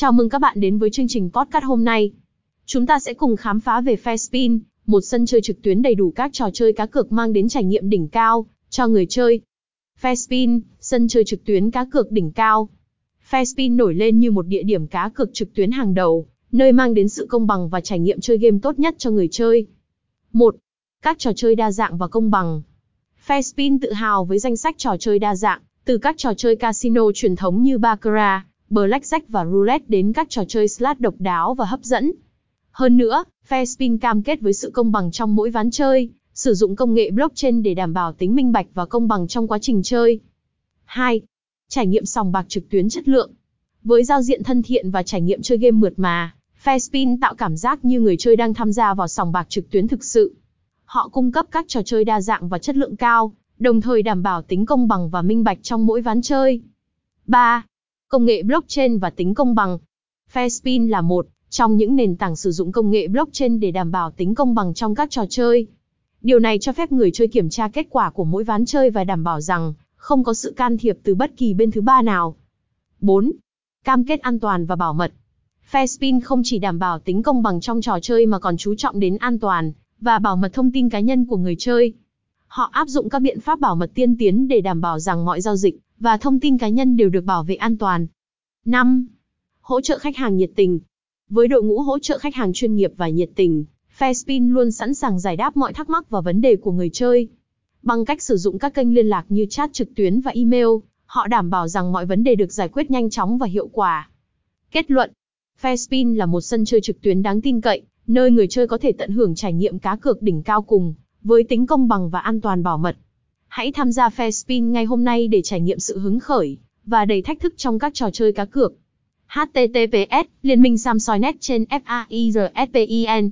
Chào mừng các bạn đến với chương trình podcast hôm nay. Chúng ta sẽ cùng khám phá về Fairspin, một sân chơi trực tuyến đầy đủ các trò chơi cá cược mang đến trải nghiệm đỉnh cao cho người chơi. Fairspin, sân chơi trực tuyến cá cược đỉnh cao. Fairspin nổi lên như một địa điểm cá cược trực tuyến hàng đầu, nơi mang đến sự công bằng và trải nghiệm chơi game tốt nhất cho người chơi. 1. Các trò chơi đa dạng và công bằng. Fairspin tự hào với danh sách trò chơi đa dạng, từ các trò chơi casino truyền thống như Baccarat, Blackjack và Roulette đến các trò chơi slot độc đáo và hấp dẫn. Hơn nữa, Fairspin cam kết với sự công bằng trong mỗi ván chơi, sử dụng công nghệ blockchain để đảm bảo tính minh bạch và công bằng trong quá trình chơi. 2. Trải nghiệm sòng bạc trực tuyến chất lượng. Với giao diện thân thiện và trải nghiệm chơi game mượt mà, Fairspin tạo cảm giác như người chơi đang tham gia vào sòng bạc trực tuyến thực sự. Họ cung cấp các trò chơi đa dạng và chất lượng cao, đồng thời đảm bảo tính công bằng và minh bạch trong mỗi ván chơi. 3. Công nghệ blockchain và tính công bằng. Fairspin là một trong những nền tảng sử dụng công nghệ blockchain để đảm bảo tính công bằng trong các trò chơi. Điều này cho phép người chơi kiểm tra kết quả của mỗi ván chơi và đảm bảo rằng không có sự can thiệp từ bất kỳ bên thứ ba nào. 4. Cam kết an toàn và bảo mật. Fairspin không chỉ đảm bảo tính công bằng trong trò chơi mà còn chú trọng đến an toàn và bảo mật thông tin cá nhân của người chơi. Họ áp dụng các biện pháp bảo mật tiên tiến để đảm bảo rằng mọi giao dịch và thông tin cá nhân đều được bảo vệ an toàn. 5. Hỗ trợ khách hàng nhiệt tình. Với đội ngũ hỗ trợ khách hàng chuyên nghiệp và nhiệt tình, Fairspin luôn sẵn sàng giải đáp mọi thắc mắc và vấn đề của người chơi. Bằng cách sử dụng các kênh liên lạc như chat trực tuyến và email, họ đảm bảo rằng mọi vấn đề được giải quyết nhanh chóng và hiệu quả. Kết luận, Fairspin là một sân chơi trực tuyến đáng tin cậy, nơi người chơi có thể tận hưởng trải nghiệm cá cược đỉnh cao cùng, với tính công bằng và an toàn bảo mật. Hãy tham gia Fairspin ngay hôm nay để trải nghiệm sự hứng khởi và đầy thách thức trong các trò chơi cá cược. https Liên minh Samsoi.net trên FAIRSPIN